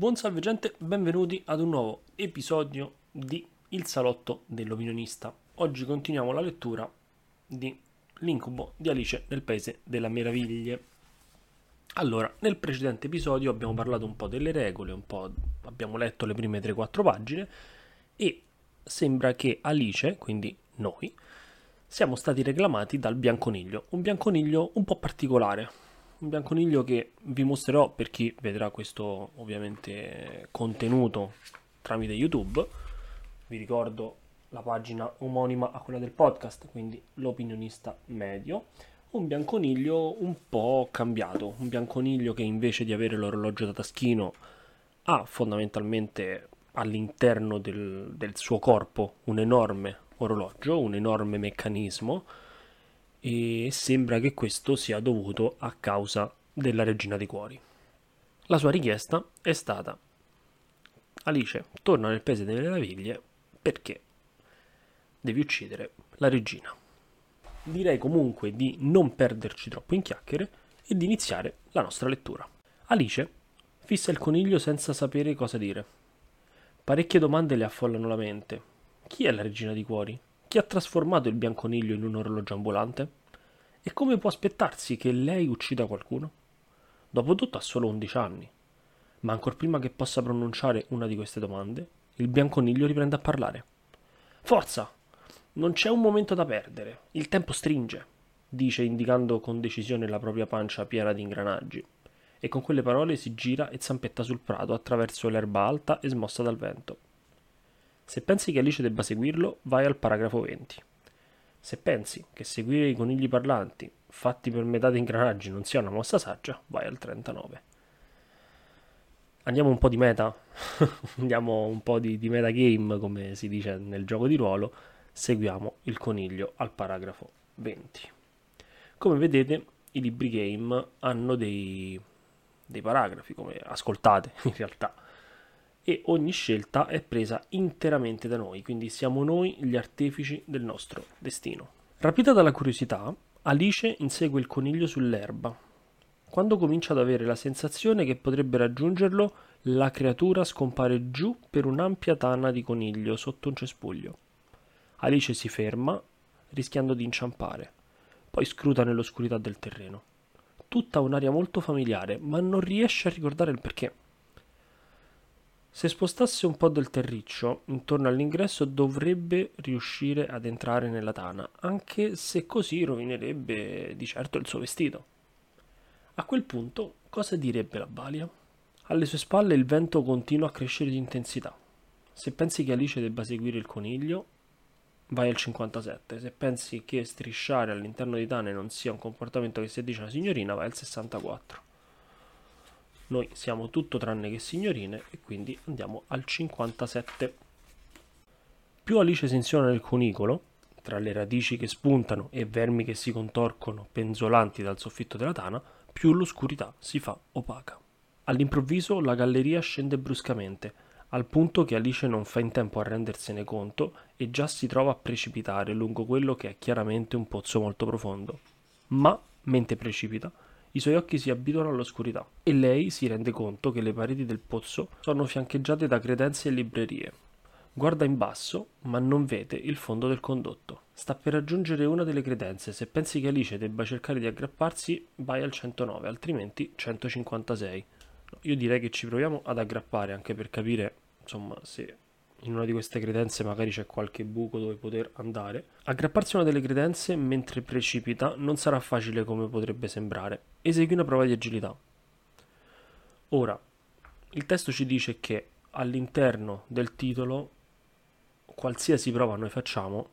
Buon salve gente, benvenuti ad un nuovo episodio di Il salotto dell'opinionista. Oggi continuiamo la lettura di L'incubo di Alice nel Paese delle Meraviglie. Allora, nel precedente episodio abbiamo parlato un po' delle regole, un po' abbiamo letto le prime 3-4 pagine e sembra che Alice, quindi noi, siamo stati reclamati dal bianconiglio, un bianconiglio un po' particolare, un bianconiglio che vi mostrerò per chi vedrà questo ovviamente contenuto tramite YouTube. Vi ricordo la pagina omonima a quella del podcast, quindi l'opinionista medio. Un bianconiglio un po' cambiato, un bianconiglio che invece di avere l'orologio da taschino ha fondamentalmente all'interno del, del suo corpo un enorme orologio, un enorme meccanismo e sembra che questo sia dovuto a causa della regina dei cuori. La sua richiesta è stata Alice, torna nel paese delle meraviglie perché devi uccidere la regina. Direi comunque di non perderci troppo in chiacchiere e di iniziare la nostra lettura. Alice fissa il coniglio senza sapere cosa dire. Parecchie domande le affollano la mente. Chi è la regina di cuori? Chi ha trasformato il bianconiglio in un orologio ambulante? E come può aspettarsi che lei uccida qualcuno? Dopotutto ha solo 11 anni. Ma ancor prima che possa pronunciare una di queste domande, il bianconiglio riprende a parlare. Forza! Non c'è un momento da perdere. Il tempo stringe, dice indicando con decisione la propria pancia piena di ingranaggi. E con quelle parole si gira e zampetta sul prato attraverso l'erba alta e smossa dal vento. Se pensi che Alice debba seguirlo, vai al paragrafo 20. Se pensi che seguire i conigli parlanti, fatti per metà di ingranaggi, non sia una mossa saggia, vai al 39. Andiamo un po' di meta, andiamo un po' di, di metagame, come si dice nel gioco di ruolo, seguiamo il coniglio al paragrafo 20. Come vedete, i libri game hanno dei, dei paragrafi, come ascoltate in realtà e ogni scelta è presa interamente da noi, quindi siamo noi gli artefici del nostro destino. Rapita dalla curiosità, Alice insegue il coniglio sull'erba. Quando comincia ad avere la sensazione che potrebbe raggiungerlo, la creatura scompare giù per un'ampia tana di coniglio sotto un cespuglio. Alice si ferma, rischiando di inciampare. Poi scruta nell'oscurità del terreno. Tutta un'aria molto familiare, ma non riesce a ricordare il perché. Se spostasse un po' del terriccio intorno all'ingresso dovrebbe riuscire ad entrare nella tana, anche se così rovinerebbe di certo il suo vestito. A quel punto cosa direbbe la balia? Alle sue spalle il vento continua a crescere di intensità. Se pensi che Alice debba seguire il coniglio, vai al 57. Se pensi che strisciare all'interno di tane non sia un comportamento che si addice alla signorina, vai al 64. Noi siamo tutto tranne che signorine e quindi andiamo al 57. Più Alice sensiona nel cunicolo, tra le radici che spuntano e vermi che si contorcono penzolanti dal soffitto della tana, più l'oscurità si fa opaca. All'improvviso la galleria scende bruscamente, al punto che Alice non fa in tempo a rendersene conto e già si trova a precipitare lungo quello che è chiaramente un pozzo molto profondo. Ma, mentre precipita, i suoi occhi si abituano all'oscurità e lei si rende conto che le pareti del pozzo sono fiancheggiate da credenze e librerie. Guarda in basso, ma non vede il fondo del condotto. Sta per raggiungere una delle credenze. Se pensi che Alice debba cercare di aggrapparsi, vai al 109, altrimenti 156. io direi che ci proviamo ad aggrappare anche per capire, insomma, se in una di queste credenze magari c'è qualche buco dove poter andare. Aggrapparsi a una delle credenze mentre precipita non sarà facile come potrebbe sembrare. Esegui una prova di agilità. Ora, il testo ci dice che all'interno del titolo qualsiasi prova noi facciamo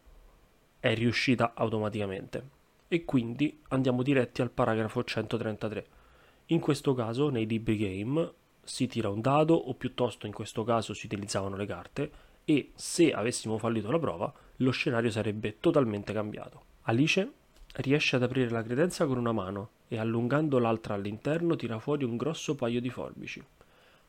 è riuscita automaticamente e quindi andiamo diretti al paragrafo 133. In questo caso nei libri game si tira un dado o piuttosto in questo caso si utilizzavano le carte e se avessimo fallito la prova lo scenario sarebbe totalmente cambiato. Alice riesce ad aprire la credenza con una mano e allungando l'altra all'interno tira fuori un grosso paio di forbici.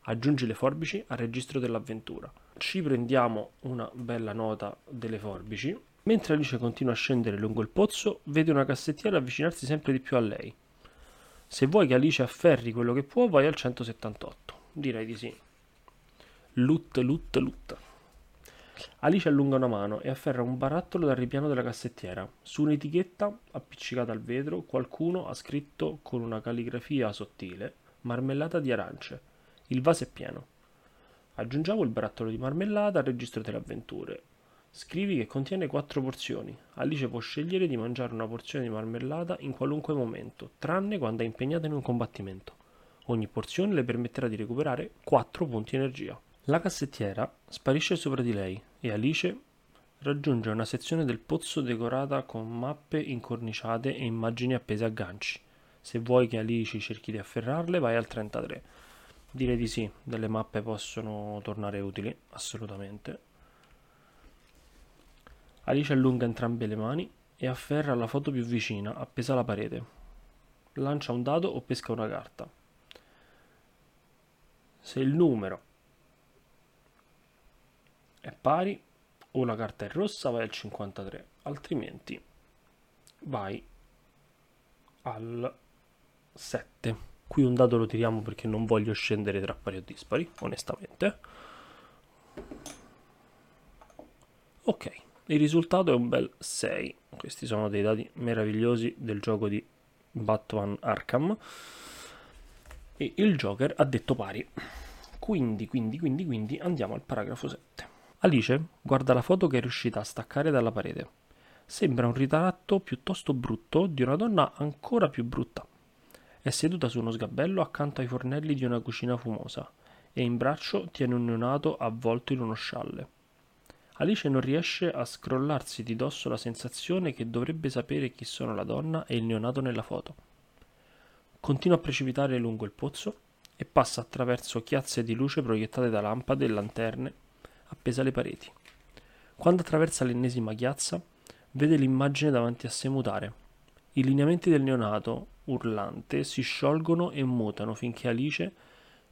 Aggiunge le forbici al registro dell'avventura. Ci prendiamo una bella nota delle forbici. Mentre Alice continua a scendere lungo il pozzo, vede una cassettiera avvicinarsi sempre di più a lei. Se vuoi che Alice afferri quello che può, vai al 178. Direi di sì. Lut, lut, lut. Alice allunga una mano e afferra un barattolo dal ripiano della cassettiera. Su un'etichetta appiccicata al vetro qualcuno ha scritto con una calligrafia sottile marmellata di arance. Il vaso è pieno. Aggiungiamo il barattolo di marmellata al registro delle avventure. Scrivi che contiene quattro porzioni. Alice può scegliere di mangiare una porzione di marmellata in qualunque momento, tranne quando è impegnata in un combattimento. Ogni porzione le permetterà di recuperare 4 punti energia. La cassettiera sparisce sopra di lei e Alice raggiunge una sezione del pozzo decorata con mappe incorniciate e immagini appese a ganci. Se vuoi che Alice cerchi di afferrarle, vai al 33. Direi di sì, delle mappe possono tornare utili, assolutamente. Alice allunga entrambe le mani e afferra la foto più vicina, appesa alla parete. Lancia un dado o pesca una carta. Se il numero è pari o la carta è rossa vai al 53 altrimenti vai al 7 qui un dato lo tiriamo perché non voglio scendere tra pari o dispari onestamente ok il risultato è un bel 6 questi sono dei dati meravigliosi del gioco di Batman Arkham e il Joker ha detto pari quindi quindi quindi quindi andiamo al paragrafo 7 Alice guarda la foto che è riuscita a staccare dalla parete. Sembra un ritratto piuttosto brutto di una donna ancora più brutta. È seduta su uno sgabello accanto ai fornelli di una cucina fumosa e in braccio tiene un neonato avvolto in uno scialle. Alice non riesce a scrollarsi di dosso la sensazione che dovrebbe sapere chi sono la donna e il neonato nella foto. Continua a precipitare lungo il pozzo e passa attraverso chiazze di luce proiettate da lampade e lanterne appesa alle pareti. Quando attraversa l'ennesima chiazza, vede l'immagine davanti a sé mutare. I lineamenti del neonato, urlante, si sciolgono e mutano finché Alice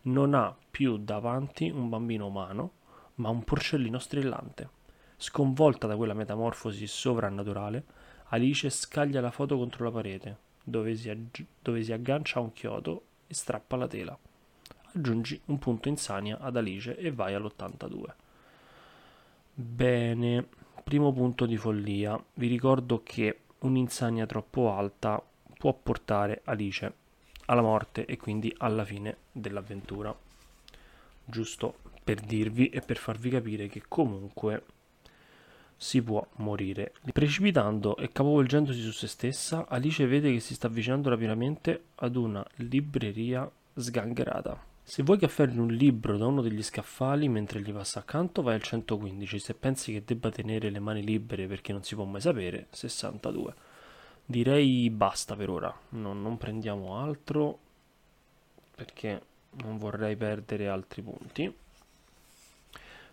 non ha più davanti un bambino umano, ma un porcellino strillante. Sconvolta da quella metamorfosi sovrannaturale, Alice scaglia la foto contro la parete, dove si, aggi- dove si aggancia a un chiodo e strappa la tela. Aggiungi un punto insania ad Alice e vai all'82. Bene, primo punto di follia. Vi ricordo che un'insania troppo alta può portare Alice alla morte e quindi alla fine dell'avventura. Giusto per dirvi e per farvi capire che comunque si può morire. Precipitando e capovolgendosi su se stessa, Alice vede che si sta avvicinando rapidamente ad una libreria sgangherata. Se vuoi che afferri un libro da uno degli scaffali mentre gli passa accanto, vai al 115. Se pensi che debba tenere le mani libere perché non si può mai sapere, 62. Direi basta per ora, non, non prendiamo altro perché non vorrei perdere altri punti.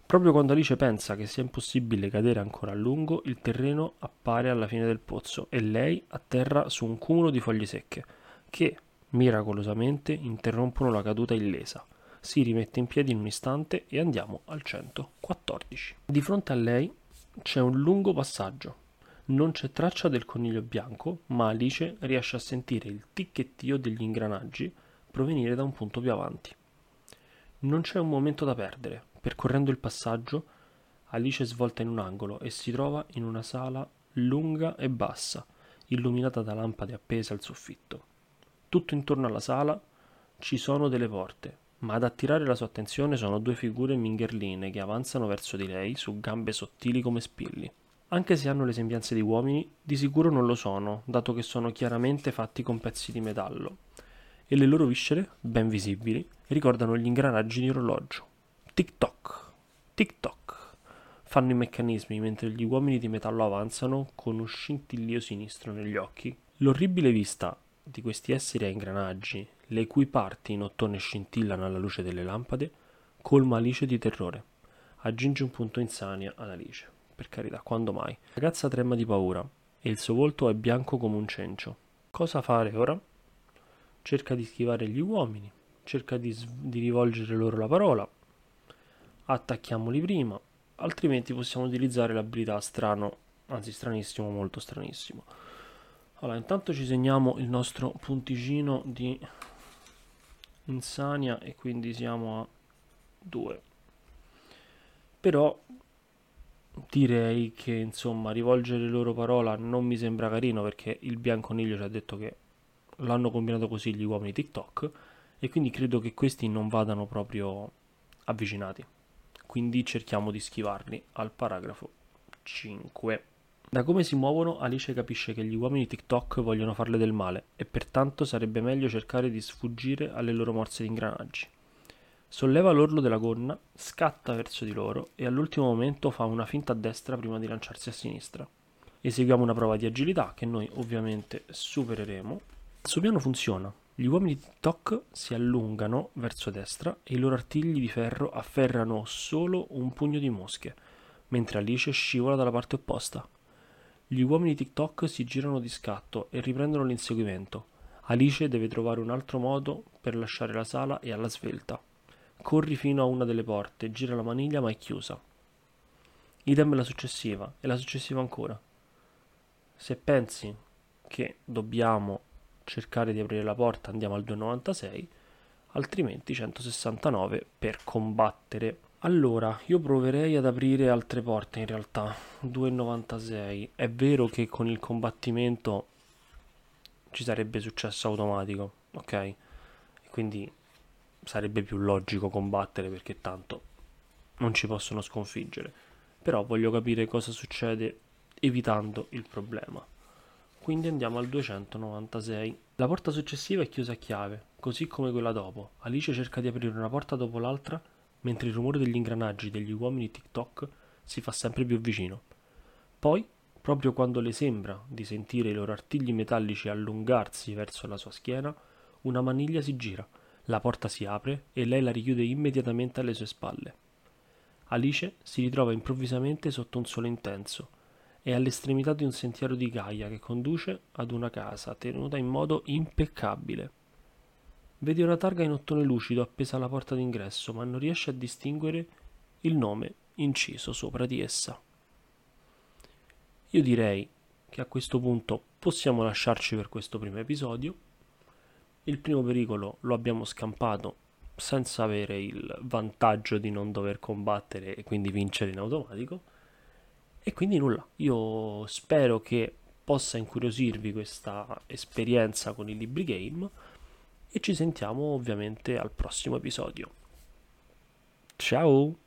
Proprio quando Alice pensa che sia impossibile cadere ancora a lungo, il terreno appare alla fine del pozzo e lei atterra su un cumulo di foglie secche che, Miracolosamente interrompono la caduta illesa. Si rimette in piedi in un istante e andiamo al 114. Di fronte a lei c'è un lungo passaggio. Non c'è traccia del coniglio bianco, ma Alice riesce a sentire il ticchettio degli ingranaggi provenire da un punto più avanti. Non c'è un momento da perdere. Percorrendo il passaggio, Alice svolta in un angolo e si trova in una sala lunga e bassa, illuminata da lampade appese al soffitto. Tutto intorno alla sala ci sono delle porte, ma ad attirare la sua attenzione sono due figure mingherline che avanzano verso di lei su gambe sottili come spilli. Anche se hanno le sembianze di uomini, di sicuro non lo sono, dato che sono chiaramente fatti con pezzi di metallo, e le loro viscere, ben visibili, ricordano gli ingranaggi di orologio. Tic-toc, tic-toc, fanno i meccanismi mentre gli uomini di metallo avanzano con un scintillio sinistro negli occhi. L'orribile vista di questi esseri a ingranaggi, le cui parti in ottone scintillano alla luce delle lampade, colma Alice di terrore. Aggiunge un punto insania ad Alice. Per carità, quando mai? La ragazza trema di paura e il suo volto è bianco come un cencio. Cosa fare ora? Cerca di schivare gli uomini, cerca di, di rivolgere loro la parola. Attacchiamoli prima, altrimenti possiamo utilizzare l'abilità strano, anzi stranissimo, molto stranissimo allora, intanto ci segniamo il nostro punticino di insania e quindi siamo a 2. però direi che insomma rivolgere loro parola non mi sembra carino perché il bianconiglio ci ha detto che l'hanno combinato così gli uomini TikTok e quindi credo che questi non vadano proprio avvicinati. Quindi cerchiamo di schivarli al paragrafo 5. Da come si muovono, Alice capisce che gli uomini TikTok vogliono farle del male e pertanto sarebbe meglio cercare di sfuggire alle loro morse di ingranaggi. Solleva l'orlo della gonna, scatta verso di loro e all'ultimo momento fa una finta a destra prima di lanciarsi a sinistra. Eseguiamo una prova di agilità che noi ovviamente supereremo. Il suo piano funziona. Gli uomini di TikTok si allungano verso destra e i loro artigli di ferro afferrano solo un pugno di mosche, mentre Alice scivola dalla parte opposta. Gli uomini di TikTok si girano di scatto e riprendono l'inseguimento. Alice deve trovare un altro modo per lasciare la sala e alla svelta. Corri fino a una delle porte, gira la maniglia ma è chiusa. Idem la successiva e la successiva ancora. Se pensi che dobbiamo cercare di aprire la porta andiamo al 296, altrimenti 169 per combattere. Allora, io proverei ad aprire altre porte in realtà, 296. È vero che con il combattimento ci sarebbe successo automatico, ok? Quindi sarebbe più logico combattere perché tanto non ci possono sconfiggere. Però voglio capire cosa succede evitando il problema. Quindi andiamo al 296. La porta successiva è chiusa a chiave, così come quella dopo. Alice cerca di aprire una porta dopo l'altra, mentre il rumore degli ingranaggi degli uomini TikTok si fa sempre più vicino. Poi, proprio quando le sembra di sentire i loro artigli metallici allungarsi verso la sua schiena, una maniglia si gira la porta si apre e lei la richiude immediatamente alle sue spalle. Alice si ritrova improvvisamente sotto un sole intenso e all'estremità di un sentiero di Gaia che conduce ad una casa tenuta in modo impeccabile. Vede una targa in ottone lucido appesa alla porta d'ingresso, ma non riesce a distinguere il nome inciso sopra di essa. Io direi che a questo punto possiamo lasciarci per questo primo episodio il primo pericolo lo abbiamo scampato senza avere il vantaggio di non dover combattere e quindi vincere in automatico. E quindi nulla, io spero che possa incuriosirvi questa esperienza con i libri game e ci sentiamo ovviamente al prossimo episodio. Ciao!